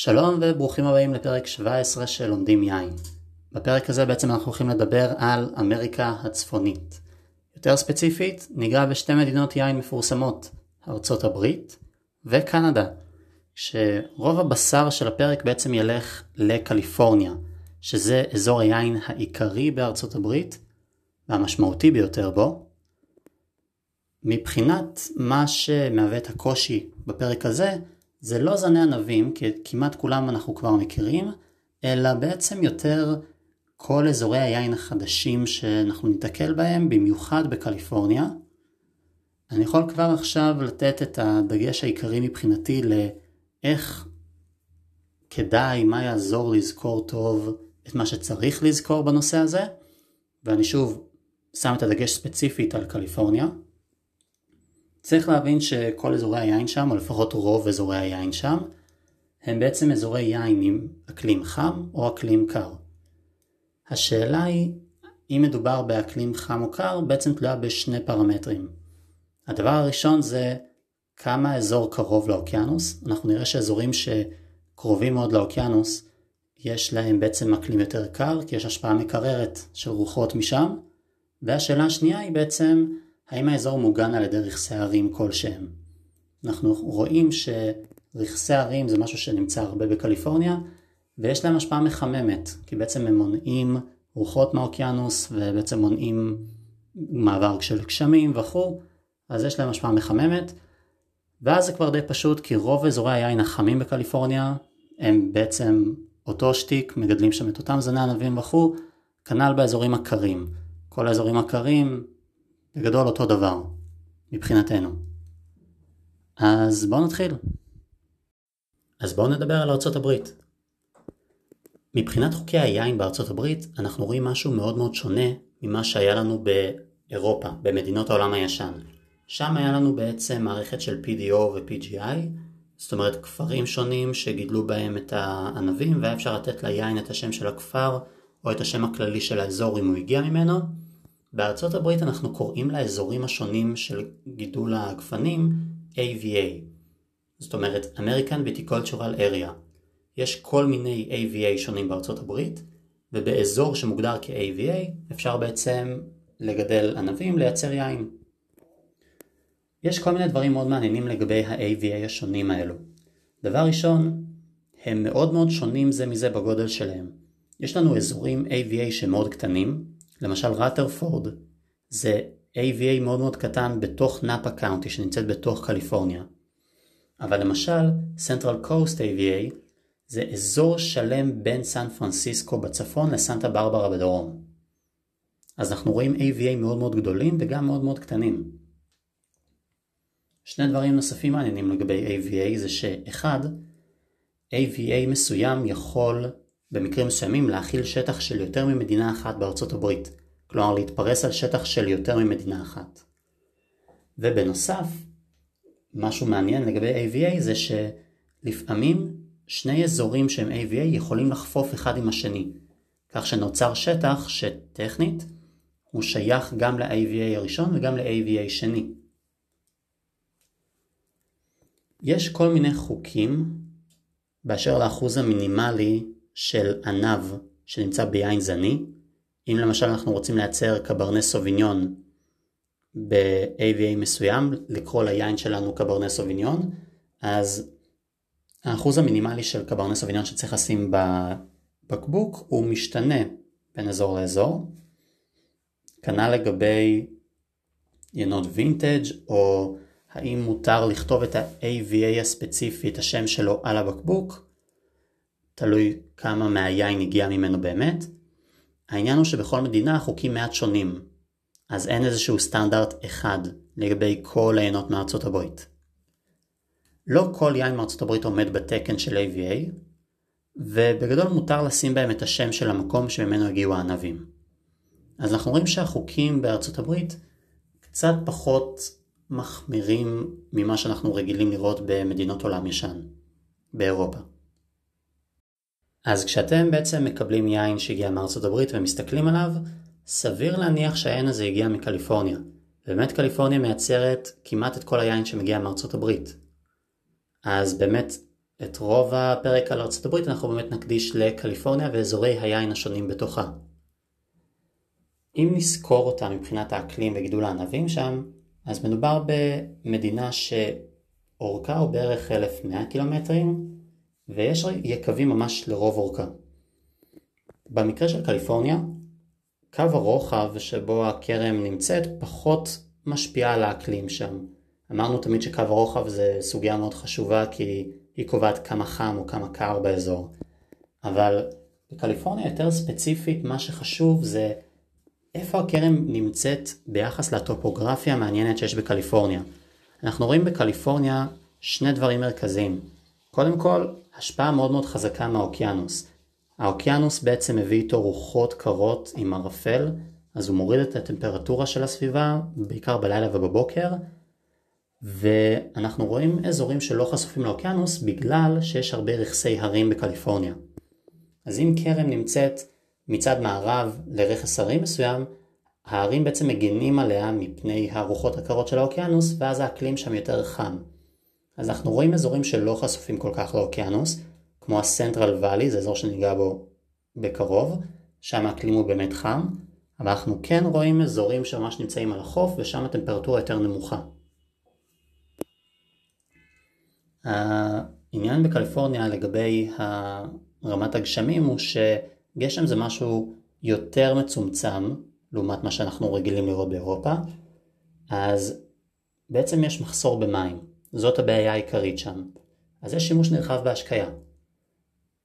שלום וברוכים הבאים לפרק 17 של לומדים יין. בפרק הזה בעצם אנחנו הולכים לדבר על אמריקה הצפונית. יותר ספציפית, ניגע בשתי מדינות יין מפורסמות, ארצות הברית וקנדה, שרוב הבשר של הפרק בעצם ילך לקליפורניה, שזה אזור היין העיקרי בארצות הברית והמשמעותי ביותר בו. מבחינת מה שמהווה את הקושי בפרק הזה, זה לא זני ענבים, כי כמעט כולם אנחנו כבר מכירים, אלא בעצם יותר כל אזורי היין החדשים שאנחנו ניתקל בהם, במיוחד בקליפורניה. אני יכול כבר עכשיו לתת את הדגש העיקרי מבחינתי לאיך כדאי, מה יעזור לזכור טוב את מה שצריך לזכור בנושא הזה, ואני שוב שם את הדגש ספציפית על קליפורניה. צריך להבין שכל אזורי היין שם, או לפחות רוב אזורי היין שם, הם בעצם אזורי יין עם אקלים חם או אקלים קר. השאלה היא, אם מדובר באקלים חם או קר, בעצם תלויה בשני פרמטרים. הדבר הראשון זה כמה האזור קרוב לאוקיינוס. אנחנו נראה שאזורים שקרובים מאוד לאוקיינוס, יש להם בעצם אקלים יותר קר, כי יש השפעה מקררת של רוחות משם. והשאלה השנייה היא בעצם, האם האזור מוגן על ידי רכסי הרים כלשהם? אנחנו רואים שרכסי הרים זה משהו שנמצא הרבה בקליפורניה, ויש להם השפעה מחממת, כי בעצם הם מונעים רוחות מהאוקיינוס, ובעצם מונעים מעבר של גשמים וכו', אז יש להם השפעה מחממת, ואז זה כבר די פשוט, כי רוב אזורי היין החמים בקליפורניה, הם בעצם אותו שטיק, מגדלים שם את אותם זני ענבים וכו', כנ"ל באזורים הקרים. כל האזורים הקרים, בגדול אותו דבר, מבחינתנו. אז בואו נתחיל. אז בואו נדבר על ארצות הברית. מבחינת חוקי היין בארצות הברית, אנחנו רואים משהו מאוד מאוד שונה ממה שהיה לנו באירופה, במדינות העולם הישן. שם היה לנו בעצם מערכת של PDO ו-PGI, זאת אומרת כפרים שונים שגידלו בהם את הענבים והיה אפשר לתת ליין את השם של הכפר או את השם הכללי של האזור אם הוא הגיע ממנו. בארצות הברית אנחנו קוראים לאזורים השונים של גידול הגפנים AVA, זאת אומרת American Viticultural Area. יש כל מיני AVA שונים בארצות הברית, ובאזור שמוגדר כ-AVA אפשר בעצם לגדל ענבים, לייצר יין. יש כל מיני דברים מאוד מעניינים לגבי ה-AVA השונים האלו. דבר ראשון, הם מאוד מאוד שונים זה מזה בגודל שלהם. יש לנו אזורים AVA שמאוד קטנים, למשל רטרפורד זה AVA מאוד מאוד קטן בתוך נאפה קאונטי שנמצאת בתוך קליפורניה. אבל למשל Central Coast AVA זה אזור שלם בין סן פרנסיסקו בצפון לסנטה ברברה בדרום. אז אנחנו רואים AVA מאוד מאוד גדולים וגם מאוד מאוד קטנים. שני דברים נוספים מעניינים לגבי AVA זה שאחד, AVA מסוים יכול במקרים מסוימים להכיל שטח של יותר ממדינה אחת בארצות הברית, כלומר להתפרס על שטח של יותר ממדינה אחת. ובנוסף, משהו מעניין לגבי AVA זה שלפעמים שני אזורים שהם AVA יכולים לחפוף אחד עם השני, כך שנוצר שטח שטכנית הוא שייך גם ל-AVA הראשון וגם ל-AVA שני. יש כל מיני חוקים באשר לאחוז המינימלי של ענב שנמצא ביין זני. אם למשל אנחנו רוצים לייצר קברנה סוביניון ב-AVA מסוים, לקרוא ליין שלנו קברנה סוביניון, אז האחוז המינימלי של קברנה סוביניון שצריך לשים בבקבוק הוא משתנה בין אזור לאזור. כנ"ל לגבי ינות וינטג' או האם מותר לכתוב את ה-AVA הספציפי, את השם שלו על הבקבוק, תלוי כמה מהיין הגיע ממנו באמת. העניין הוא שבכל מדינה החוקים מעט שונים, אז אין איזשהו סטנדרט אחד לגבי כל העיינות מארצות הברית. לא כל יין מארצות הברית עומד בתקן של AVA, ובגדול מותר לשים בהם את השם של המקום שממנו הגיעו הענבים. אז אנחנו רואים שהחוקים בארצות הברית קצת פחות מחמירים ממה שאנחנו רגילים לראות במדינות עולם ישן, באירופה. אז כשאתם בעצם מקבלים יין שהגיע מארצות הברית ומסתכלים עליו, סביר להניח שהיין הזה הגיע מקליפורניה. באמת קליפורניה מייצרת כמעט את כל היין שמגיע מארצות הברית. אז באמת את רוב הפרק על ארצות הברית אנחנו באמת נקדיש לקליפורניה ואזורי היין השונים בתוכה. אם נזכור אותה מבחינת האקלים וגידול הענבים שם, אז מדובר במדינה שאורכה הוא בערך 1,100 קילומטרים, ויש יקבים ממש לרוב אורכה. במקרה של קליפורניה, קו הרוחב שבו הכרם נמצאת פחות משפיע על האקלים שם. אמרנו תמיד שקו הרוחב זה סוגיה מאוד חשובה כי היא קובעת כמה חם או כמה קר באזור. אבל בקליפורניה יותר ספציפית מה שחשוב זה איפה הכרם נמצאת ביחס לטופוגרפיה המעניינת שיש בקליפורניה. אנחנו רואים בקליפורניה שני דברים מרכזיים. קודם כל, השפעה מאוד מאוד חזקה מהאוקיינוס. האוקיינוס בעצם מביא איתו רוחות קרות עם ערפל, אז הוא מוריד את הטמפרטורה של הסביבה, בעיקר בלילה ובבוקר, ואנחנו רואים אזורים שלא חשופים לאוקיינוס בגלל שיש הרבה רכסי הרים בקליפורניה. אז אם כרם נמצאת מצד מערב לרכס הרים מסוים, ההרים בעצם מגינים עליה מפני הרוחות הקרות של האוקיינוס, ואז האקלים שם יותר חם. אז אנחנו רואים אזורים שלא חשופים כל כך לאוקיינוס, כמו הסנטרל ואלי, זה אזור שניגע בו בקרוב, שם האקלים הוא באמת חם, אבל אנחנו כן רואים אזורים שממש נמצאים על החוף ושם הטמפרטורה יותר נמוכה. העניין בקליפורניה לגבי רמת הגשמים הוא שגשם זה משהו יותר מצומצם לעומת מה שאנחנו רגילים לראות באירופה, אז בעצם יש מחסור במים, זאת הבעיה העיקרית שם. אז יש שימוש נרחב בהשקיה.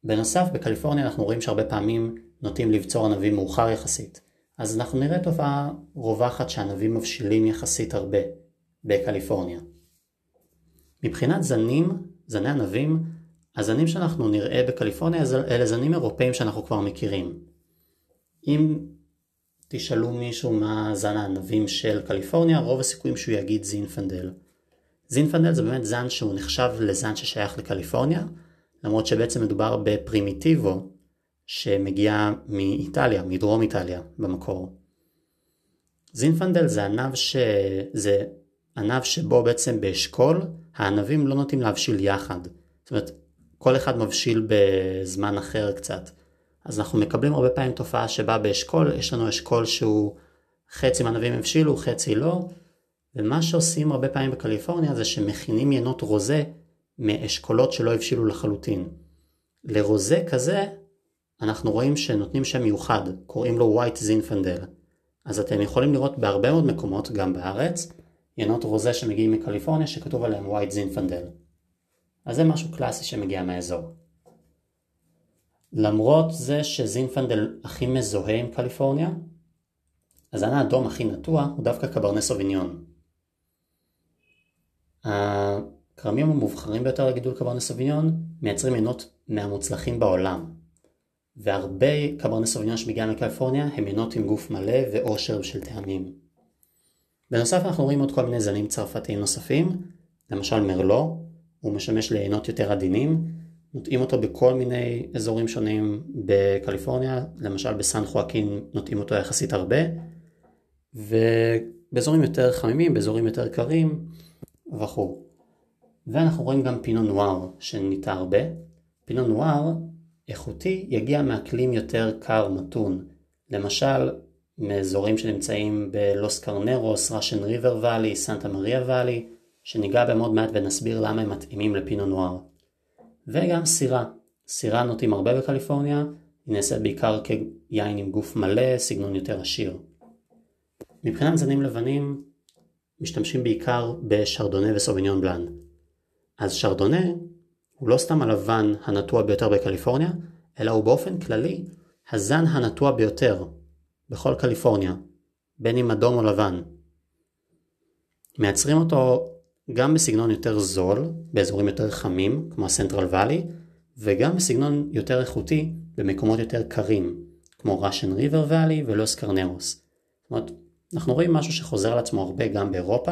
בנוסף, בקליפורניה אנחנו רואים שהרבה פעמים נוטים לבצור ענבים מאוחר יחסית. אז אנחנו נראה תופעה רווחת שענבים מבשילים יחסית הרבה בקליפורניה. מבחינת זנים, זני ענבים, הזנים שאנחנו נראה בקליפורניה אלה זנים אירופאים שאנחנו כבר מכירים. אם תשאלו מישהו מה זן הענבים של קליפורניה, רוב הסיכויים שהוא יגיד זינפנדל. זינפנדל זה באמת זן שהוא נחשב לזן ששייך לקליפורניה, למרות שבעצם מדובר בפרימיטיבו שמגיע מאיטליה, מדרום איטליה במקור. זינפנדל זה ענב, ש... זה ענב שבו בעצם באשכול הענבים לא נוטים להבשיל יחד. זאת אומרת, כל אחד מבשיל בזמן אחר קצת. אז אנחנו מקבלים הרבה פעמים תופעה שבה באשכול, יש לנו אשכול שהוא חצי מהענבים הבשילו, חצי לא, ומה שעושים הרבה פעמים בקליפורניה זה שמכינים ינות רוזה מאשכולות שלא הבשילו לחלוטין. לרוזה כזה אנחנו רואים שנותנים שם מיוחד, קוראים לו white zinfandel. אז אתם יכולים לראות בהרבה מאוד מקומות, גם בארץ, ינות רוזה שמגיעים מקליפורניה שכתוב עליהם white zinfandel. אז זה משהו קלאסי שמגיע מהאזור. למרות זה שזינפנדל הכי מזוהה עם קליפורניה, הזן האדום הכי נטוע הוא דווקא קברנה סוביניון. הכרמים המובחרים ביותר לגידול קברנה סוביניון מייצרים עינות מהמוצלחים בעולם. והרבה קברנה סוביניון שמגיע מקליפורניה הם עינות עם גוף מלא ועושר של טעמים. בנוסף אנחנו רואים עוד כל מיני זנים צרפתיים נוספים, למשל מרלו, הוא משמש לעינות יותר עדינים, נוטעים אותו בכל מיני אזורים שונים בקליפורניה, למשל בסן חואקין נוטעים אותו יחסית הרבה, ובאזורים יותר חמימים, באזורים יותר קרים וכו'. ואנחנו רואים גם פינו נואר שניטע הרבה. פינו נואר איכותי יגיע מאקלים יותר קר מתון, למשל מאזורים שנמצאים בלוס קרנרוס, ראשן ריבר ואלי, סנטה מריה ואלי, שניגע בהם עוד מעט ונסביר למה הם מתאימים לפינו נואר. וגם סירה. סירה נוטים הרבה בקליפורניה, היא נעשית בעיקר כיין עם גוף מלא, סגנון יותר עשיר. מבחינת זנים לבנים, משתמשים בעיקר בשרדונה וסוביניון בלאן. אז שרדונה הוא לא סתם הלבן הנטוע ביותר בקליפורניה, אלא הוא באופן כללי הזן הנטוע ביותר בכל קליפורניה, בין אם אדום או לבן. מייצרים אותו גם בסגנון יותר זול, באזורים יותר חמים, כמו הסנטרל ואלי, וגם בסגנון יותר איכותי, במקומות יותר קרים, כמו ראשן ריבר ואלי ולוס קרנרוס. זאת אומרת, אנחנו רואים משהו שחוזר על עצמו הרבה גם באירופה,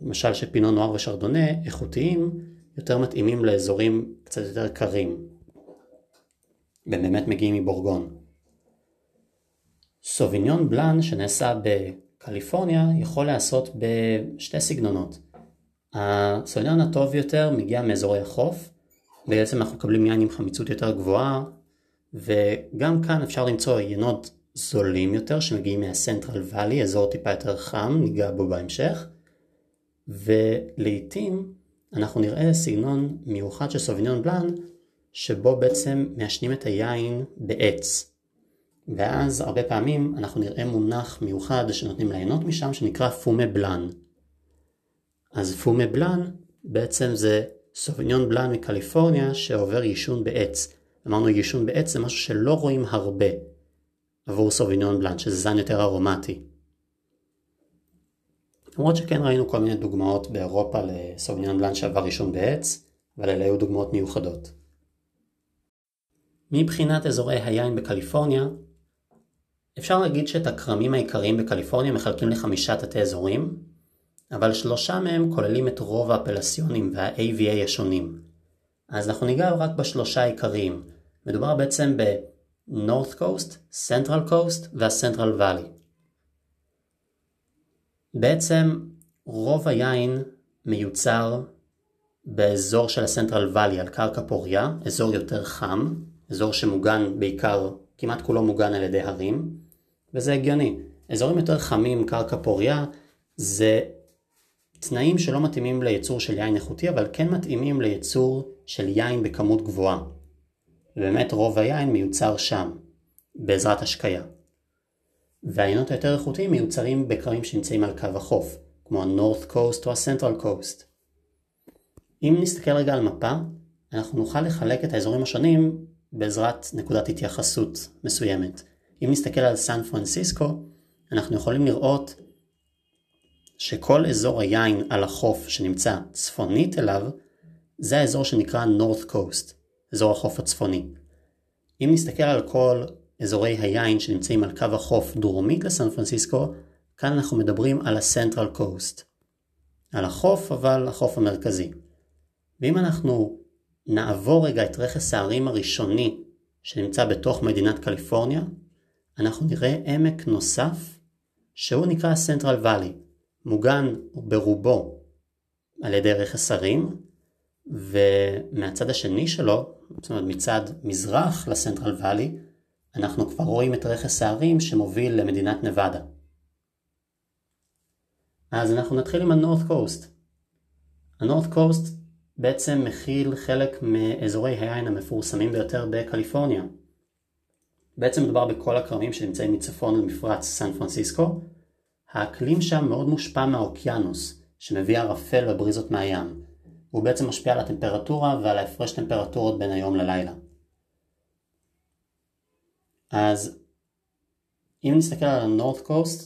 למשל שפינו נוער ושרדונה איכותיים יותר מתאימים לאזורים קצת יותר קרים. והם באמת מגיעים מבורגון. סוביניון בלאן שנעשה בקליפורניה יכול להיעשות בשתי סגנונות. הסוליון הטוב יותר מגיע מאזורי החוף, בעצם אנחנו מקבלים יין עם חמיצות יותר גבוהה, וגם כאן אפשר למצוא יינות זולים יותר שמגיעים מהסנטרל ואלי, אזור טיפה יותר חם, ניגע בו בהמשך, ולעיתים אנחנו נראה סגנון מיוחד של סוביניון בלאן, שבו בעצם מעשנים את היין בעץ. ואז הרבה פעמים אנחנו נראה מונח מיוחד שנותנים ליהנות משם שנקרא פומה בלאן. אז פומה בלאן בעצם זה סוביניון בלאן מקליפורניה שעובר יישון בעץ. אמרנו יישון בעץ זה משהו שלא רואים הרבה עבור סוביניון בלאן, שזה זן יותר ארומטי. למרות שכן ראינו כל מיני דוגמאות באירופה לסוביניון בלאן שעבר יישון בעץ, אבל אלה היו דוגמאות מיוחדות. מבחינת אזורי היין בקליפורניה, אפשר להגיד שאת הכרמים העיקריים בקליפורניה מחלקים לחמישה תתי אזורים, אבל שלושה מהם כוללים את רוב האפלסיונים וה-AVA השונים. אז אנחנו ניגע רק בשלושה העיקריים. מדובר בעצם ב-North Coast, Central Coast וה-Central Valley. בעצם רוב היין מיוצר באזור של ה-Central Valley על קרקע פוריה, אזור יותר חם, אזור שמוגן בעיקר, כמעט כולו מוגן על ידי הרים, וזה הגיוני. אזורים יותר חמים, קרקע פוריה, זה תנאים שלא מתאימים לייצור של יין איכותי, אבל כן מתאימים לייצור של יין בכמות גבוהה. ובאמת רוב היין מיוצר שם, בעזרת השקיה. והעיינות היותר איכותיים מיוצרים בכרמים שנמצאים על קו החוף, כמו ה-North Coast או ה-Central Coast. אם נסתכל רגע על מפה, אנחנו נוכל לחלק את האזורים השונים בעזרת נקודת התייחסות מסוימת. אם נסתכל על סן פרנסיסקו, אנחנו יכולים לראות שכל אזור היין על החוף שנמצא צפונית אליו, זה האזור שנקרא North Coast, אזור החוף הצפוני. אם נסתכל על כל אזורי היין שנמצאים על קו החוף דרומית לסן פרנסיסקו, כאן אנחנו מדברים על ה-Central Coast. על החוף, אבל החוף המרכזי. ואם אנחנו נעבור רגע את רכס ההרים הראשוני שנמצא בתוך מדינת קליפורניה, אנחנו נראה עמק נוסף שהוא נקרא Central Valley, מוגן ברובו על ידי רכס הרים, ומהצד השני שלו, זאת אומרת מצד מזרח לסנטרל ואלי, אנחנו כבר רואים את רכס ההרים שמוביל למדינת נבדה. אז אנחנו נתחיל עם ה-North Coast. ה-North Coast בעצם מכיל חלק מאזורי היין המפורסמים ביותר בקליפורניה. בעצם מדובר בכל הכרמים שנמצאים מצפון למפרץ סן פרנסיסקו. האקלים שם מאוד מושפע מהאוקיינוס, שמביא ערפל ובריזות מהים. הוא בעצם משפיע על הטמפרטורה ועל ההפרש טמפרטורות בין היום ללילה. אז אם נסתכל על ה-North Coast,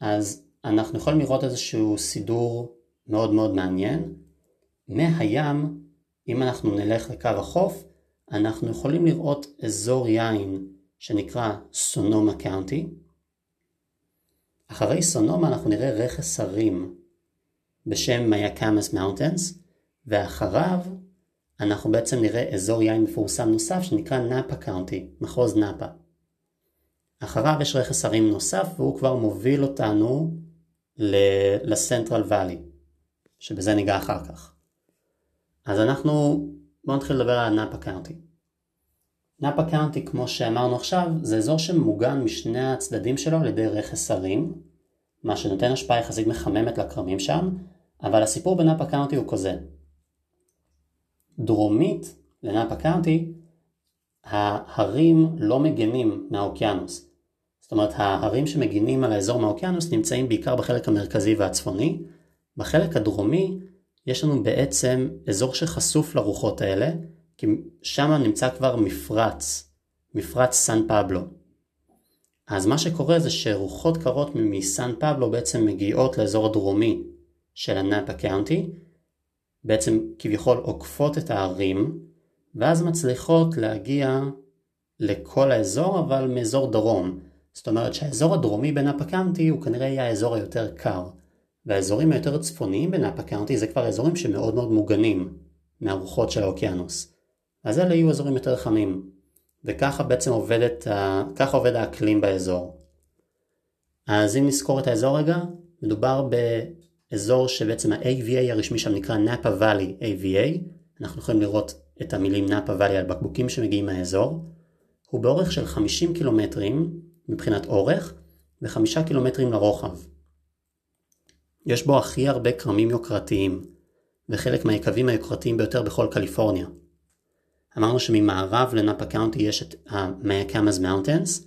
אז אנחנו יכולים לראות איזשהו סידור מאוד מאוד מעניין. מהים, אם אנחנו נלך לקו החוף, אנחנו יכולים לראות אזור יין שנקרא Sonoma County. אחרי סונומה אנחנו נראה רכס הרים בשם Mayacamas Mountains, ואחריו אנחנו בעצם נראה אזור יין מפורסם נוסף שנקרא Napa County, מחוז נאפה. אחריו יש רכס הרים נוסף והוא כבר מוביל אותנו ל Central Valley, שבזה ניגע אחר כך. אז אנחנו, בואו נתחיל לדבר על Napa County. Napa County, כמו שאמרנו עכשיו, זה אזור שמוגן משני הצדדים שלו על ידי רכס הרים, מה שנותן השפעה יחסית מחממת לכרמים שם, אבל הסיפור ב Napa County הוא כזה. דרומית ל Napa County, ההרים לא מגנים מהאוקיינוס. זאת אומרת, ההרים שמגינים על האזור מהאוקיינוס נמצאים בעיקר בחלק המרכזי והצפוני. בחלק הדרומי יש לנו בעצם אזור שחשוף לרוחות האלה, כי שם נמצא כבר מפרץ, מפרץ סן פבלו. אז מה שקורה זה שרוחות קרות מסן פבלו בעצם מגיעות לאזור הדרומי של הנאפה קאונטי, בעצם כביכול עוקפות את הערים, ואז מצליחות להגיע לכל האזור, אבל מאזור דרום. זאת אומרת שהאזור הדרומי בנאפה קאונטי הוא כנראה יהיה האזור היותר קר, והאזורים היותר צפוניים בנאפה קאונטי זה כבר אזורים שמאוד מאוד מוגנים מהרוחות של האוקיינוס. אז אלה יהיו אזורים יותר חמים, וככה בעצם עובדת, ככה עובד האקלים באזור. אז אם נזכור את האזור רגע, מדובר באזור שבעצם ה-AVA הרשמי שם נקרא נאפה ואלי AVA, אנחנו יכולים לראות את המילים נאפה ואלי על בקבוקים שמגיעים מהאזור, הוא באורך של 50 קילומטרים מבחינת אורך ו-5 קילומטרים לרוחב. יש בו הכי הרבה כרמים יוקרתיים, וחלק מהיקבים היוקרתיים ביותר בכל קליפורניה. אמרנו שממערב לנאפה קאונטי יש את ה-Mayacamas Mountains,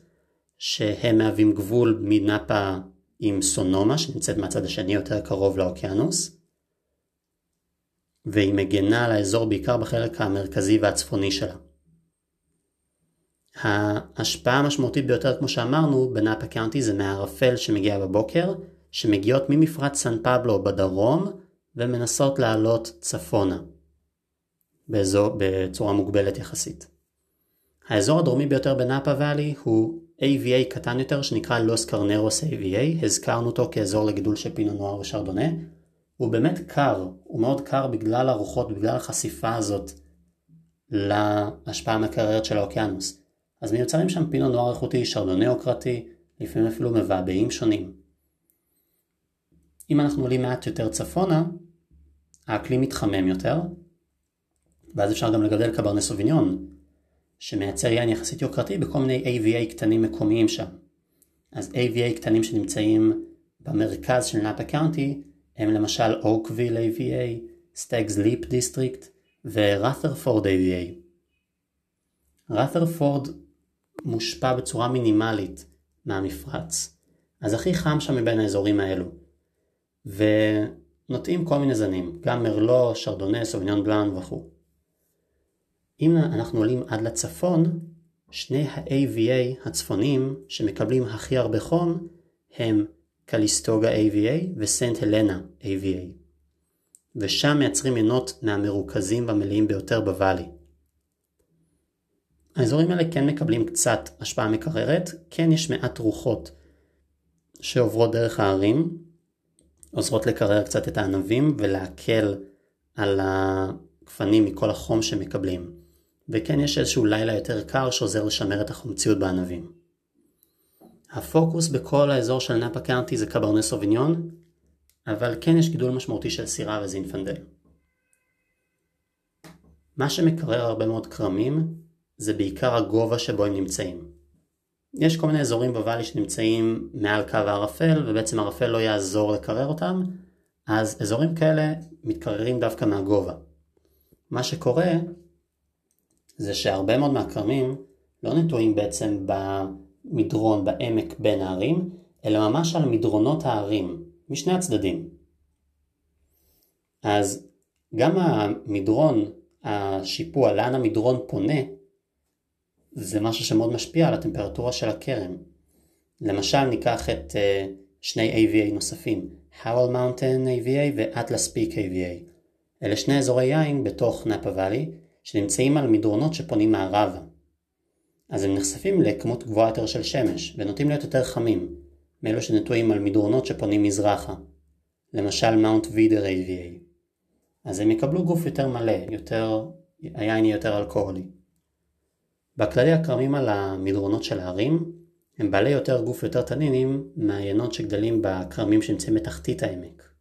שהם מהווים גבול מנאפה עם סונומה, שנמצאת מהצד השני יותר קרוב לאוקיינוס, והיא מגנה על האזור בעיקר בחלק המרכזי והצפוני שלה. ההשפעה המשמעותית ביותר, כמו שאמרנו, בנאפה קאונטי זה מהערפל שמגיע בבוקר, שמגיעות ממפרץ סן פבלו בדרום, ומנסות לעלות צפונה, באזור, בצורה מוגבלת יחסית. האזור הדרומי ביותר בנאפה ואלי הוא AVA קטן יותר שנקרא לוס קרנרוס AVA, הזכרנו אותו כאזור לגידול של פינו נוער ושרדונה. הוא באמת קר, הוא מאוד קר בגלל הרוחות, בגלל החשיפה הזאת להשפעה המקררת של האוקיינוס. אז מיוצרים שם פינו נואר איכותי, שרדונה יוקרתי, לפעמים אפילו מבעבעים שונים. אם אנחנו עולים מעט יותר צפונה, האקלים מתחמם יותר, ואז אפשר גם לגדל קברני סוביניון, שמייצר יין יחסית יוקרתי בכל מיני AVA קטנים מקומיים שם. אז AVA קטנים שנמצאים במרכז של Napa County הם למשל Oakville AVA, Stags Leap District וראת'רפורד AVA. ראת'רפורד מושפע בצורה מינימלית מהמפרץ, אז הכי חם שם מבין האזורים האלו. ונוטעים כל מיני זנים, גם מרלו, שרדונה, סוביניון בלאן וכו'. אם אנחנו עולים עד לצפון, שני ה-AVA הצפוניים שמקבלים הכי הרבה חום הם קליסטוגה AVA וסנט הלנה AVA. ושם מייצרים ינות מהמרוכזים והמלאים ביותר בוואלי. האזורים האלה כן מקבלים קצת השפעה מקררת, כן יש מעט רוחות שעוברות דרך הערים, עוזרות לקרר קצת את הענבים ולהקל על הגפנים מכל החום שמקבלים. וכן יש איזשהו לילה יותר קר שעוזר לשמר את החומציות בענבים. הפוקוס בכל האזור של נאפה קאונטי זה קברנה סוביניון, אבל כן יש גידול משמעותי של סירה וזינפנדל. מה שמקרר הרבה מאוד כרמים זה בעיקר הגובה שבו הם נמצאים. יש כל מיני אזורים בוואלי שנמצאים מעל קו הערפל ובעצם הערפל לא יעזור לקרר אותם, אז אזורים כאלה מתקררים דווקא מהגובה. מה שקורה זה שהרבה מאוד מהכרמים לא נטועים בעצם במדרון, בעמק בין הערים, אלא ממש על מדרונות הערים, משני הצדדים. אז גם המדרון, השיפוע, לאן המדרון פונה, זה משהו שמאוד משפיע על הטמפרטורה של הכרם. למשל ניקח את uh, שני AVA נוספים, Howell Mountain AVA ו-Atlas Peak AVA. אלה שני אזורי יין בתוך נאפה ואלי, שנמצאים על מדרונות שפונים מערבה. אז הם נחשפים לכמות גבוהה יותר של שמש, ונוטים להיות יותר חמים, מאלו שנטועים על מדרונות שפונים מזרחה. למשל מאונט וידר AVA. אז הם יקבלו גוף יותר מלא, יותר, היין יהיה יותר אלכוהולי. בכללי הכרמים על המדרונות של ההרים הם בעלי יותר גוף יותר תנינים מהעיינות שגדלים בכרמים שנמצאים בתחתית העמק.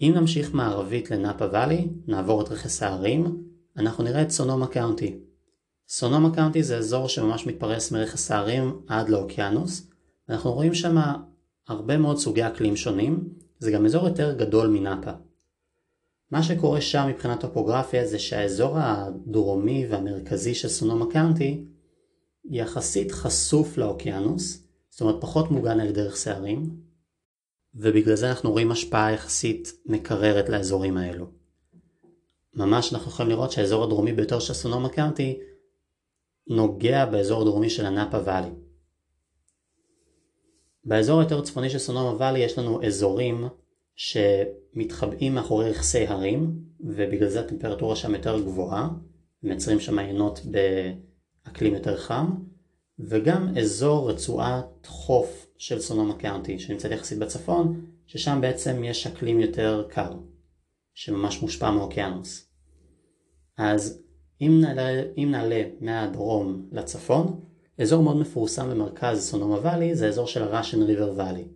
אם נמשיך מערבית ל Napa Valley, נעבור את רכס ההרים, אנחנו נראה את Sonoma County. Sonoma County זה אזור שממש מתפרס מרכס ההרים עד לאוקיינוס, ואנחנו רואים שם הרבה מאוד סוגי אקלים שונים, זה גם אזור יותר גדול מנאפה. מה שקורה שם מבחינת טופוגרפיה זה שהאזור הדרומי והמרכזי של Sonoma County יחסית חשוף לאוקיינוס, זאת אומרת פחות מוגן על ידי רכס הרים, ובגלל זה אנחנו רואים השפעה יחסית מקררת לאזורים האלו. ממש אנחנו יכולים לראות שהאזור הדרומי ביותר של סונומה קאונטי נוגע באזור הדרומי של הנאפה ואלי. באזור היותר צפוני של סונומה ואלי יש לנו אזורים שמתחבאים מאחורי רכסי הרים ובגלל זה הטמפרטורה שם יותר גבוהה, מייצרים שם עיינות באקלים יותר חם וגם אזור רצועת חוף של סונומה קאונטי שנמצאת יחסית בצפון, ששם בעצם יש אקלים יותר קר, שממש מושפע מאוקיינוס. אז אם נעלה, אם נעלה מהדרום לצפון, אזור מאוד מפורסם במרכז סונומה ואלי זה אזור של ראשן ריבר ואלי.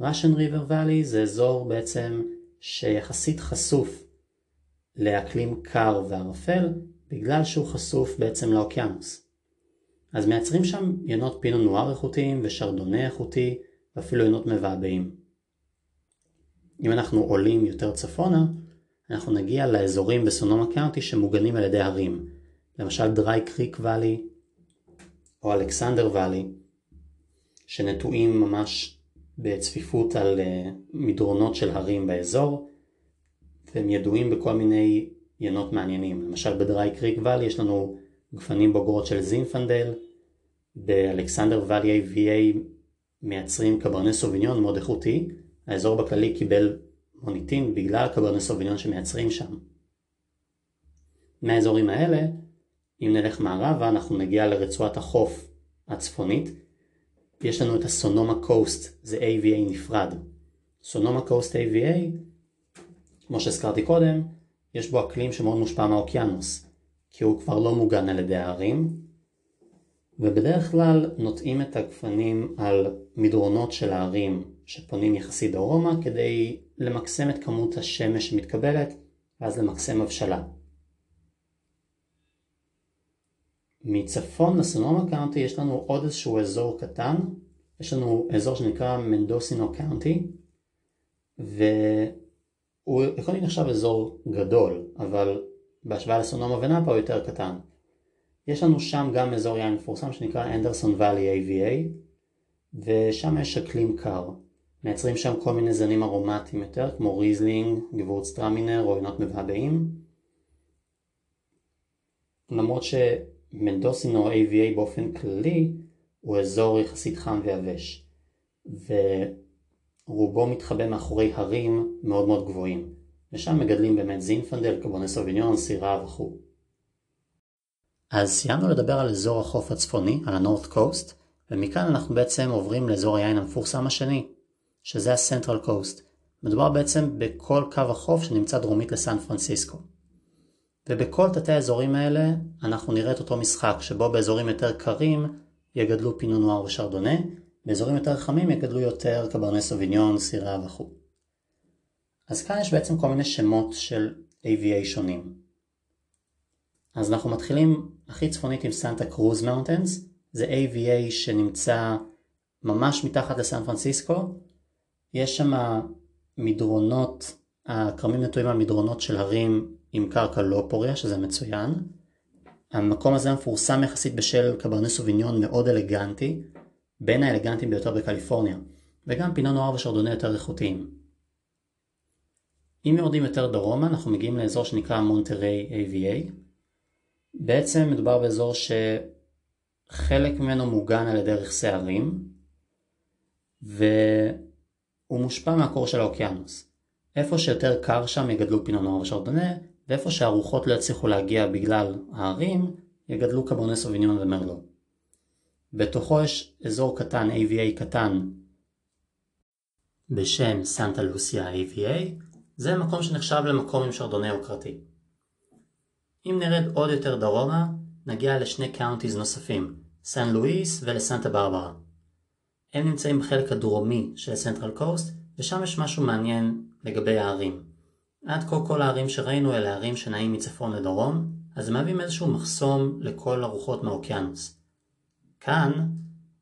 ראשן ריבר ואלי זה אזור בעצם שיחסית חשוף לאקלים קר וערפל בגלל שהוא חשוף בעצם לאוקיינוס. אז מייצרים שם ינות פינו נואר איכותיים ושרדונה איכותי ואפילו ינות מבעבעים. אם אנחנו עולים יותר צפונה, אנחנו נגיע לאזורים בסונומה קאונטי שמוגנים על ידי הרים, למשל דרי קריק ואלי או אלכסנדר ואלי, שנטועים ממש בצפיפות על אה, מדרונות של הרים באזור, והם ידועים בכל מיני ינות מעניינים. למשל בדרי קריק ואלי יש לנו גפנים בוגרות של זינפנדל, באלכסנדר ואלי AVA מייצרים קברני סוביניון מאוד איכותי, האזור בכללי קיבל מוניטין בגלל קברני סוביניון שמייצרים שם. מהאזורים האלה, אם נלך מערבה אנחנו נגיע לרצועת החוף הצפונית, יש לנו את הסונומה קוסט, זה AVA נפרד. סונומה קוסט AVA, כמו שהזכרתי קודם, יש בו אקלים שמאוד מושפע מהאוקיינוס, כי הוא כבר לא מוגן על ידי הערים, ובדרך כלל נוטעים את הגפנים על מדרונות של הערים שפונים יחסית דרומה כדי למקסם את כמות השמש שמתקבלת ואז למקסם הבשלה. מצפון לסונומה קאונטי יש לנו עוד איזשהו אזור קטן, יש לנו אזור שנקרא מנדוסינו County והוא יכול להיות נחשב אזור גדול, אבל בהשוואה לסונומה ונאפה הוא יותר קטן. יש לנו שם גם אזור יין מפורסם שנקרא אנדרסון ואלי AVA ושם יש אקלים קר. מייצרים שם כל מיני זנים ארומטיים יותר כמו ריזלינג, גבורצטרמינר או יינות מבעבעים. למרות שמנדוסין או AVA באופן כללי הוא אזור יחסית חם ויבש ורובו מתחבא מאחורי הרים מאוד מאוד גבוהים ושם מגדלים באמת זינפנדל, קבוני סוביניון, סירה וכו'. אז סיימנו לדבר על אזור החוף הצפוני, על ה-North Coast, ומכאן אנחנו בעצם עוברים לאזור היין המפורסם השני, שזה ה-Central Coast. מדובר בעצם בכל קו החוף שנמצא דרומית לסן פרנסיסקו. ובכל תתי האזורים האלה אנחנו נראה את אותו משחק, שבו באזורים יותר קרים יגדלו פינו נוער ושרדונה, באזורים יותר חמים יגדלו יותר קברני סוביניון, סירה וכו'. אז כאן יש בעצם כל מיני שמות של AVA שונים. אז אנחנו מתחילים הכי צפונית עם סנטה קרוז מאונטנס, זה AVA שנמצא ממש מתחת לסן פרנסיסקו, יש שם מדרונות, הכרמים נטועים על מדרונות של הרים עם קרקע לא פוריה, שזה מצוין. המקום הזה מפורסם יחסית בשל קברני סוביניון מאוד אלגנטי, בין האלגנטיים ביותר בקליפורניה, וגם פינו נוער ושרדוני יותר איכותיים. אם יורדים יותר דרומה אנחנו מגיעים לאזור שנקרא מונטריי AVA, בעצם מדובר באזור שחלק ממנו מוגן על ידי רכסי הרים והוא מושפע מהקור של האוקיינוס. איפה שיותר קר שם יגדלו פינו נואר ושרדונה ואיפה שהרוחות לא יצליחו להגיע בגלל ההרים יגדלו קברני סוביניון ומרלו. בתוכו יש אזור קטן AVA קטן בשם סנטה לוסיה AVA, זה מקום שנחשב למקום עם שרדוני יוקרתי. אם נרד עוד יותר דרומה, נגיע לשני counties נוספים, סן לואיס ולסנטה ברברה. הם נמצאים בחלק הדרומי של סנטרל קוסט, ושם יש משהו מעניין לגבי ההרים. עד כה כל ההרים שראינו אלה הרים שנעים מצפון לדרום, אז הם מהווים איזשהו מחסום לכל הרוחות מהאוקיינוס. כאן,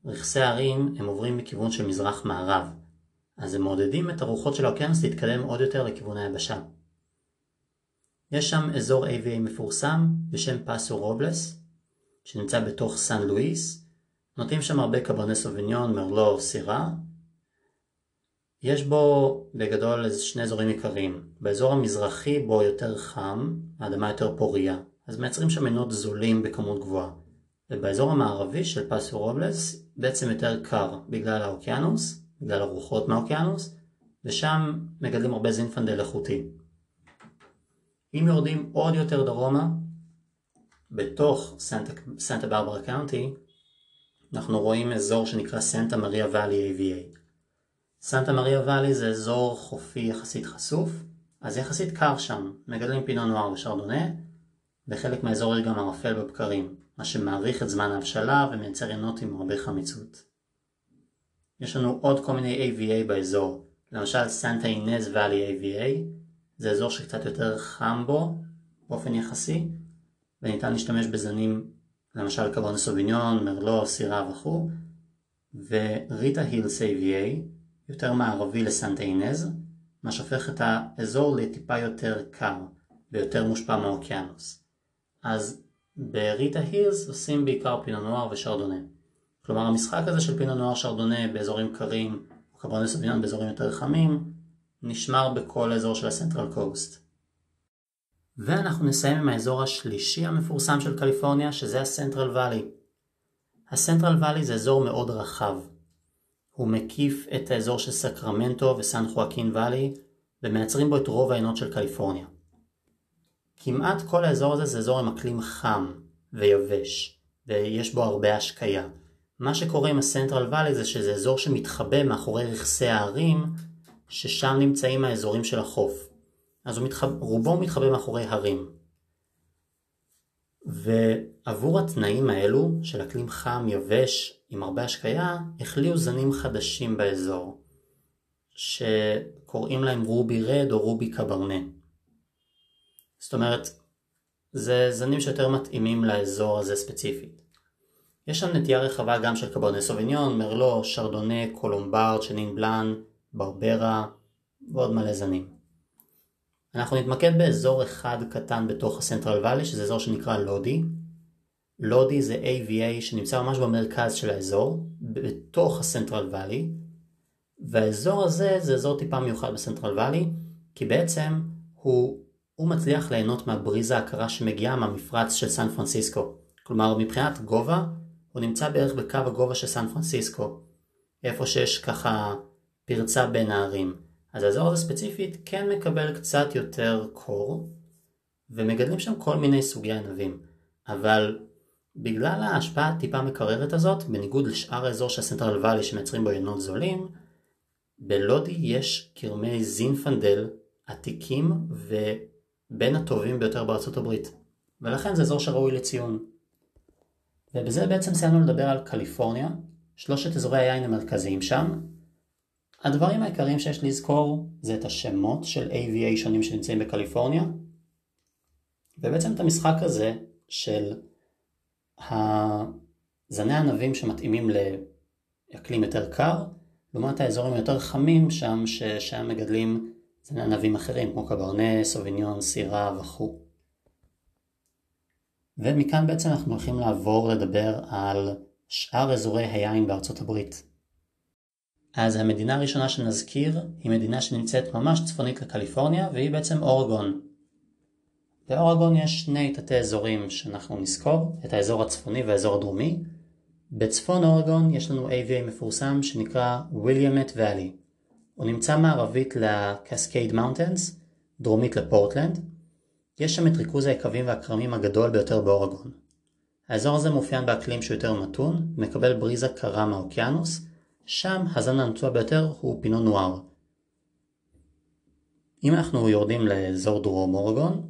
רכסי ההרים הם עוברים מכיוון של מזרח-מערב, אז הם מעודדים את הרוחות של האוקיינוס להתקדם עוד יותר לכיוון היבשה. יש שם אזור AVA מפורסם בשם פאסו רובלס, שנמצא בתוך סן לואיס. נוטים שם הרבה קברני סוביניון, מרלו, סירה. יש בו בגדול שני אזורים עיקריים. באזור המזרחי בו יותר חם, האדמה יותר פוריה, אז מייצרים שם עינות זולים בכמות גבוהה. ובאזור המערבי של פאסו רובלס בעצם יותר קר בגלל האוקיינוס, בגלל הרוחות מהאוקיינוס, ושם מגדלים הרבה זינפנדל איכותי. אם יורדים עוד יותר דרומה, בתוך סנטה, סנטה ברברה קאונטי, אנחנו רואים אזור שנקרא סנטה מריה ואלי AVA. סנטה מריה ואלי זה אזור חופי יחסית חשוף, אז יחסית קר שם, מגדלים פינו נוער ושרדונה, בחלק מהאזור יש גם ערפל בבקרים, מה שמאריך את זמן ההבשלה ומייצר עינות עם הרבה חמיצות. יש לנו עוד כל מיני AVA באזור, למשל סנטה אינז ואלי AVA, זה אזור שקצת יותר חם בו באופן יחסי, וניתן להשתמש בזנים למשל קברנה סוביניון, מרלו, סירה וכו', וריטה הילס AVA יותר מערבי לסנטה אינז, מה שהופך את האזור לטיפה יותר קר ויותר מושפע מהאוקיינוס. אז בריטה הילס עושים בעיקר פינו נוער ושרדונה. כלומר המשחק הזה של פינו נוער שרדונה באזורים קרים או קברנה סוביניון באזורים יותר חמים נשמר בכל האזור של הסנטרל קוסט. ואנחנו נסיים עם האזור השלישי המפורסם של קליפורניה שזה הסנטרל ואלי. הסנטרל ואלי זה אזור מאוד רחב. הוא מקיף את האזור של סקרמנטו וסן חואקין ואלי ומייצרים בו את רוב העינות של קליפורניה. כמעט כל האזור הזה זה אזור עם אקלים חם ויבש ויש בו הרבה השקיה. מה שקורה עם הסנטרל ואלי זה שזה אזור שמתחבא מאחורי רכסי הערים ששם נמצאים האזורים של החוף. אז מתחב... רובו מתחבא מאחורי הרים. ועבור התנאים האלו של אקלים חם, יבש, עם הרבה השקיה, החליאו זנים חדשים באזור, שקוראים להם רובי רד או רובי קברנה. זאת אומרת, זה זנים שיותר מתאימים לאזור הזה ספציפית. יש שם נטיעה רחבה גם של קברנה סוביניון, מרלו, שרדונה, קולומברד, שנין בלאן, ברברה ועוד מלא זנים. אנחנו נתמקד באזור אחד קטן בתוך הסנטרל ואלי, שזה אזור שנקרא לודי. לודי זה AVA שנמצא ממש במרכז של האזור, בתוך הסנטרל ואלי, והאזור הזה זה אזור טיפה מיוחד בסנטרל ואלי, כי בעצם הוא, הוא מצליח ליהנות מהבריזה הקרה שמגיעה מהמפרץ של סן פרנסיסקו. כלומר, מבחינת גובה, הוא נמצא בערך בקו הגובה של סן פרנסיסקו, איפה שיש ככה פרצה בין הערים. אז האזור הזה ספציפית כן מקבל קצת יותר קור, ומגדלים שם כל מיני סוגי ענבים. אבל בגלל ההשפעה הטיפה מקררת הזאת, בניגוד לשאר האזור של הסנטרל ואלי שמייצרים בו ינות זולים, בלודי יש כרמי זינפנדל עתיקים ובין הטובים ביותר בארצות הברית. ולכן זה אזור שראוי לציון. ובזה בעצם סיימנו לדבר על קליפורניה, שלושת אזורי היין המרכזיים שם, הדברים העיקריים שיש לזכור זה את השמות של AVA שונים שנמצאים בקליפורניה ובעצם את המשחק הזה של זני ענבים שמתאימים לאקלים יותר קר לעומת האזורים היותר חמים שם ששם מגדלים זני ענבים אחרים כמו קברנה, סוביניון, סירה וכו'. ומכאן בעצם אנחנו הולכים לעבור לדבר על שאר אזורי היין בארצות הברית. אז המדינה הראשונה שנזכיר היא מדינה שנמצאת ממש צפונית לקליפורניה והיא בעצם אורגון. באורגון יש שני תתי אזורים שאנחנו נזכור, את האזור הצפוני והאזור הדרומי. בצפון אורגון יש לנו AVA מפורסם שנקרא ויליאמט ואלי. הוא נמצא מערבית לקסקייד מאונטנס, דרומית לפורטלנד. יש שם את ריכוז היקבים והכרמים הגדול ביותר באורגון. האזור הזה מאופיין באקלים שהוא יותר מתון, מקבל בריזה קרה מהאוקיינוס, שם הזן הנטוע ביותר הוא פינו נואר. אם אנחנו יורדים לאזור דרום אורגון,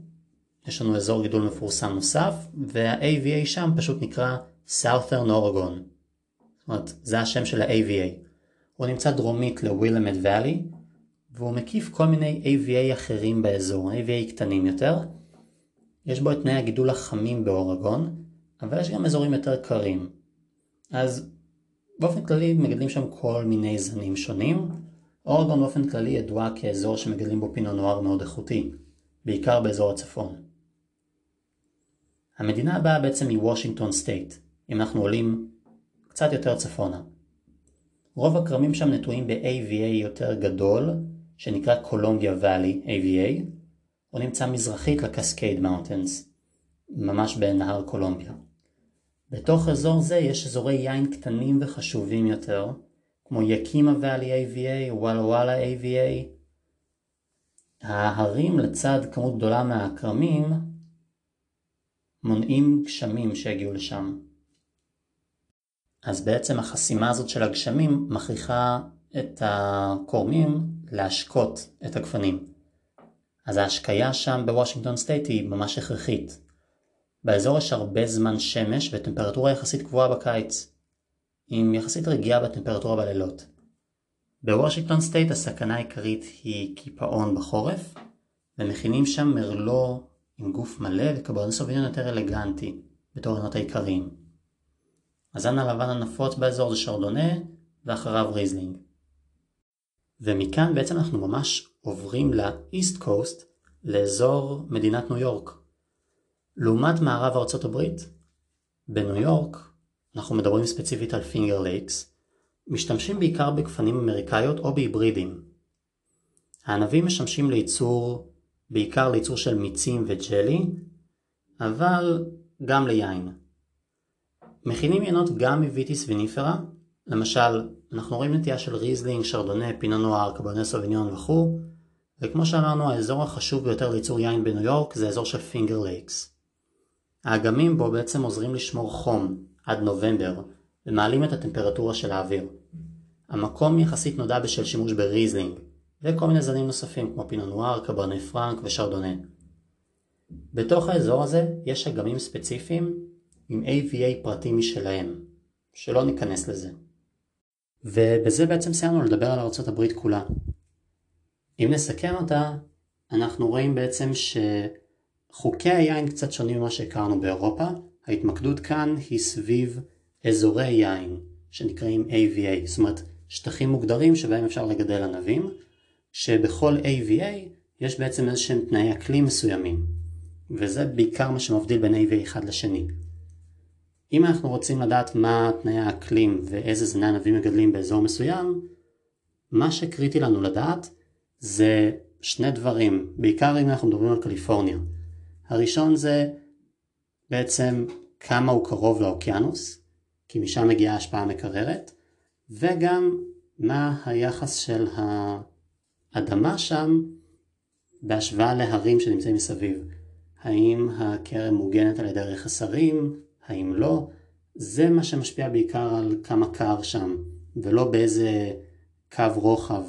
יש לנו אזור גידול מפורסם נוסף, וה-AVA שם פשוט נקרא Southern Oregon. זאת אומרת, זה השם של ה-AVA. הוא נמצא דרומית לווילמד ואלי, והוא מקיף כל מיני AVA אחרים באזור, AVA קטנים יותר. יש בו את תנאי הגידול החמים באורגון, אבל יש גם אזורים יותר קרים. אז באופן כללי מגדלים שם כל מיני זנים שונים. אורגון באופן כללי ידועה כאזור שמגדלים בו פינו נואר מאוד איכותי, בעיקר באזור הצפון. המדינה הבאה בעצם היא וושינגטון State, אם אנחנו עולים קצת יותר צפונה. רוב הכרמים שם נטועים ב-AVA יותר גדול, שנקרא קולומביה ואלי AVA, הוא נמצא מזרחית לקסקייד מאונטנס, ממש בנהר קולומביה. בתוך אזור זה יש אזורי יין קטנים וחשובים יותר, כמו יקימה ואלי AVA, וואלה וואלה AVA. ההרים לצד כמות גדולה מהכרמים מונעים גשמים שהגיעו לשם. אז בעצם החסימה הזאת של הגשמים מכריחה את הכורמים להשקות את הגפנים. אז ההשקיה שם בוושינגטון סטייט היא ממש הכרחית. באזור יש הרבה זמן שמש וטמפרטורה יחסית קבועה בקיץ, עם יחסית רגיעה בטמפרטורה בלילות. בוושינגטון State הסכנה העיקרית היא קיפאון בחורף, ומכינים שם מרלו עם גוף מלא וקברני סוביניון יותר אלגנטי, בתור יינות העיקריים. הזן הלבן הנפוץ באזור זה שרדונה, ואחריו ריזלינג. ומכאן בעצם אנחנו ממש עוברים ל East Coast, לאזור מדינת ניו יורק. לעומת מערב ארצות הברית, בניו יורק, אנחנו מדברים ספציפית על פינגר לייקס, משתמשים בעיקר בגפנים אמריקאיות או בהיברידים. הענבים משמשים לייצור, בעיקר לייצור של מיצים וג'לי, אבל גם ליין. מכינים יינות גם מ Vitis vinifera, למשל, אנחנו רואים נטיעה של ריזלינג, שרדונה, פינו נואר, קברני סוביניון וכו', וכמו שאמרנו, האזור החשוב ביותר לייצור יין בניו יורק זה האזור של פינגר לייקס. האגמים בו בעצם עוזרים לשמור חום עד נובמבר, ומעלים את הטמפרטורה של האוויר. המקום יחסית נודע בשל שימוש בריזלינג, וכל מיני זנים נוספים כמו פינו נואר, קברני פרנק ושרדונה. בתוך האזור הזה יש אגמים ספציפיים עם AVA פרטי משלהם, שלא ניכנס לזה. ובזה בעצם סיימנו לדבר על ארה"ב כולה. אם נסכם אותה, אנחנו רואים בעצם שחוקי היין קצת שונים ממה שהכרנו באירופה, ההתמקדות כאן היא סביב אזורי יין, שנקראים AVA, זאת אומרת שטחים מוגדרים שבהם אפשר לגדל ענבים, שבכל AVA יש בעצם איזה שהם תנאי אקלים מסוימים, וזה בעיקר מה שמבדיל בין AVA אחד לשני. אם אנחנו רוצים לדעת מה תנאי האקלים ואיזה זני ענבים מגדלים באזור מסוים, מה שקריטי לנו לדעת זה שני דברים, בעיקר אם אנחנו מדברים על קליפורניה. הראשון זה בעצם כמה הוא קרוב לאוקיינוס, כי משם מגיעה השפעה המקררת, וגם מה היחס של האדמה שם בהשוואה להרים שנמצאים מסביב. האם הכרם מוגנת על ידי רכס הרים, האם לא, זה מה שמשפיע בעיקר על כמה קר שם, ולא באיזה קו רוחב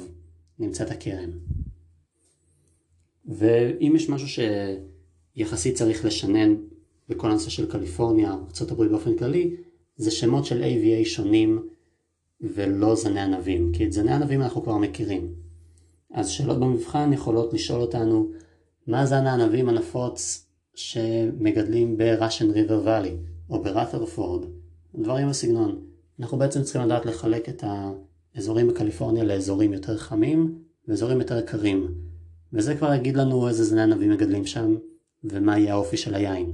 נמצאת הכרם. ואם יש משהו שיחסית צריך לשנן בכל הנושא של קליפורניה, ארה"ב באופן כללי, זה שמות של AVA שונים ולא זני ענבים, כי את זני ענבים אנחנו כבר מכירים. אז שאלות במבחן יכולות לשאול אותנו מה זן הענבים הנפוץ שמגדלים ב-Russian River Valley או ב-Rutherford, דברים בסגנון. אנחנו בעצם צריכים לדעת לחלק את האזורים בקליפורניה לאזורים יותר חמים ואזורים יותר קרים. וזה כבר יגיד לנו איזה זני ענבים מגדלים שם ומה יהיה האופי של היין.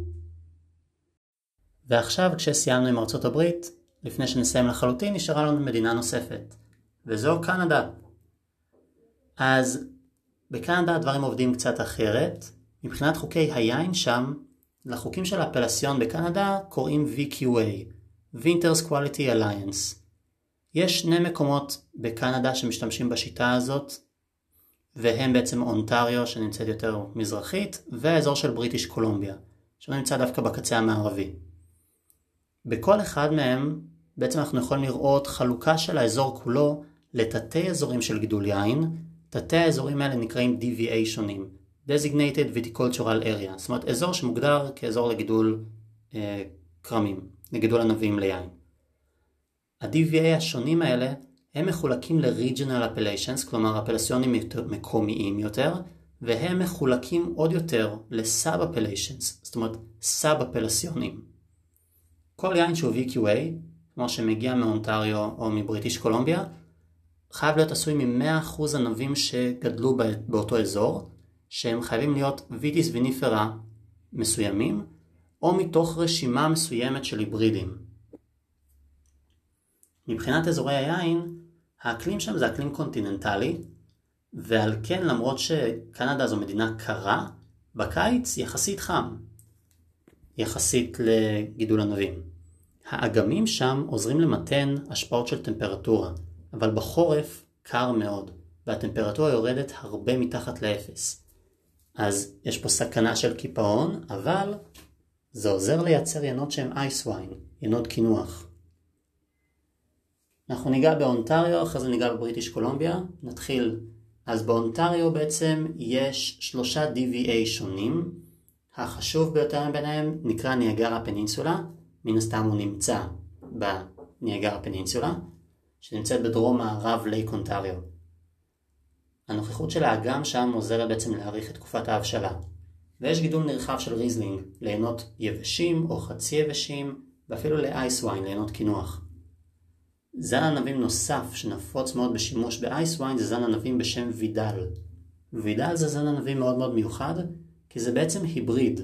ועכשיו כשסיימנו עם ארצות הברית, לפני שנסיים לחלוטין נשארה לנו מדינה נוספת, וזו קנדה. אז בקנדה הדברים עובדים קצת אחרת. מבחינת חוקי היין שם, לחוקים של האפלסיון בקנדה קוראים VQA, Winters Quality Alliance. יש שני מקומות בקנדה שמשתמשים בשיטה הזאת, והם בעצם אונטריו שנמצאת יותר מזרחית, והאזור של בריטיש קולומביה, שנמצא דווקא בקצה המערבי. בכל אחד מהם בעצם אנחנו יכולים לראות חלוקה של האזור כולו לתתי אזורים של גידול יין, תתי האזורים האלה נקראים DVA שונים, Designated Viticultural Area, זאת אומרת אזור שמוגדר כאזור לגידול אה, כרמים, לגידול ענבים ליין. ה-DVA השונים האלה הם מחולקים ל-Regional Appellations, כלומר אפלסיונים מקומיים יותר, והם מחולקים עוד יותר ל-Sub-Appellations, זאת אומרת sub-appellation ים. כל יין שהוא VQA, כמו שמגיע מאונטריו או מבריטיש קולומביה, חייב להיות עשוי מ-100% ענבים שגדלו באותו אזור, שהם חייבים להיות Vitis vinifera מסוימים, או מתוך רשימה מסוימת של היברידים. מבחינת אזורי היין, האקלים שם זה אקלים קונטיננטלי, ועל כן למרות שקנדה זו מדינה קרה, בקיץ יחסית חם, יחסית לגידול ענבים. האגמים שם עוזרים למתן השפעות של טמפרטורה, אבל בחורף קר מאוד, והטמפרטורה יורדת הרבה מתחת לאפס. אז יש פה סכנה של קיפאון, אבל זה עוזר לייצר ינות שהם אייס ויין, ינות קינוח. אנחנו ניגע באונטריו, אחרי זה ניגע בבריטיש קולומביה. נתחיל. אז באונטריו בעצם יש שלושה DVA שונים. החשוב ביותר מביניהם נקרא ניאגרה פנינסולה, מן הסתם הוא נמצא בניאגרה פנינסולה, שנמצאת בדרום מערב לייק אונטריו. הנוכחות של האגם שם עוזרת בעצם להאריך את תקופת ההבשלה. ויש גידול נרחב של ריזלינג ליינות יבשים או חצי יבשים, ואפילו ל ice wine ליינות קינוח. זן ענבים נוסף שנפוץ מאוד בשימוש באייס ויין זה זן ענבים בשם וידל. וידל זה זן ענבים מאוד מאוד מיוחד, כי זה בעצם היבריד.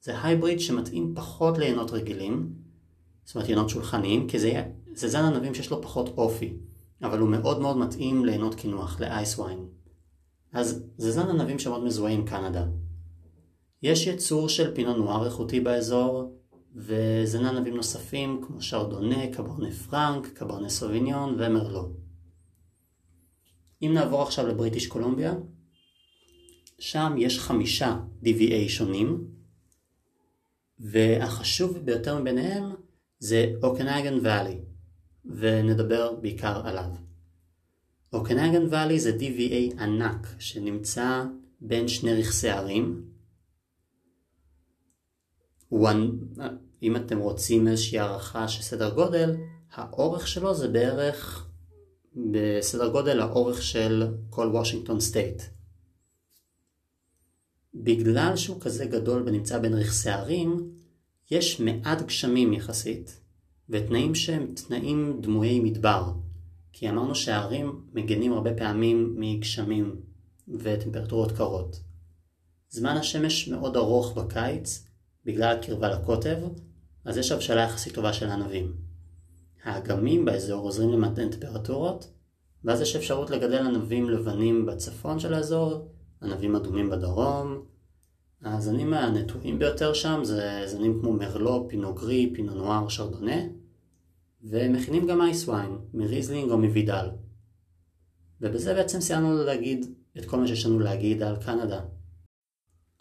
זה הייבריד שמתאים פחות לעינות רגילים, זאת אומרת עינות שולחניים, כי זה, זה זן ענבים שיש לו פחות אופי, אבל הוא מאוד מאוד מתאים לעינות קינוח, לאייס ויין. אז זה זן ענבים שמאוד מזוהה עם קנדה. יש יצור של פינו נואר איכותי באזור, וזני ענבים נוספים כמו שרדונה, קברנה פרנק, קברנה סוביניון ומרלו. אם נעבור עכשיו לבריטיש קולומביה, שם יש חמישה DVA שונים, והחשוב ביותר מביניהם זה אוקנגן ואלי, ונדבר בעיקר עליו. אוקנגן ואלי זה DVA ענק שנמצא בין שני רכסי ערים, אם אתם רוצים איזושהי הערכה של סדר גודל, האורך שלו זה בערך בסדר גודל האורך של כל וושינגטון State. בגלל שהוא כזה גדול ונמצא בין רכסי הרים, יש מעט גשמים יחסית, ותנאים שהם תנאים דמויי מדבר, כי אמרנו שההרים מגנים הרבה פעמים מגשמים וטמפרטורות קרות. זמן השמש מאוד ארוך בקיץ, בגלל הקרבה לקוטב, אז יש הבשלה יחסית טובה של ענבים. האגמים באזור עוזרים למתן טמפרטורות, ואז יש אפשרות לגדל ענבים לבנים בצפון של האזור, ענבים אדומים בדרום. הזנים הנטועים ביותר שם זה זנים כמו מרלו, פינו גרי, פינו נואר, שרדונה, ומכינים גם אייס ויין, מריזלינג או מווידל. ובזה בעצם סיימנו להגיד את כל מה שיש לנו להגיד על קנדה.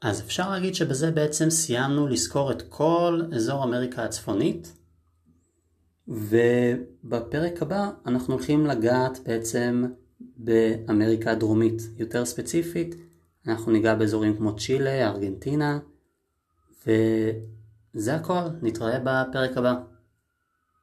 אז אפשר להגיד שבזה בעצם סיימנו לזכור את כל אזור אמריקה הצפונית ובפרק הבא אנחנו הולכים לגעת בעצם באמריקה הדרומית יותר ספציפית אנחנו ניגע באזורים כמו צ'ילה, ארגנטינה וזה הכל, נתראה בפרק הבא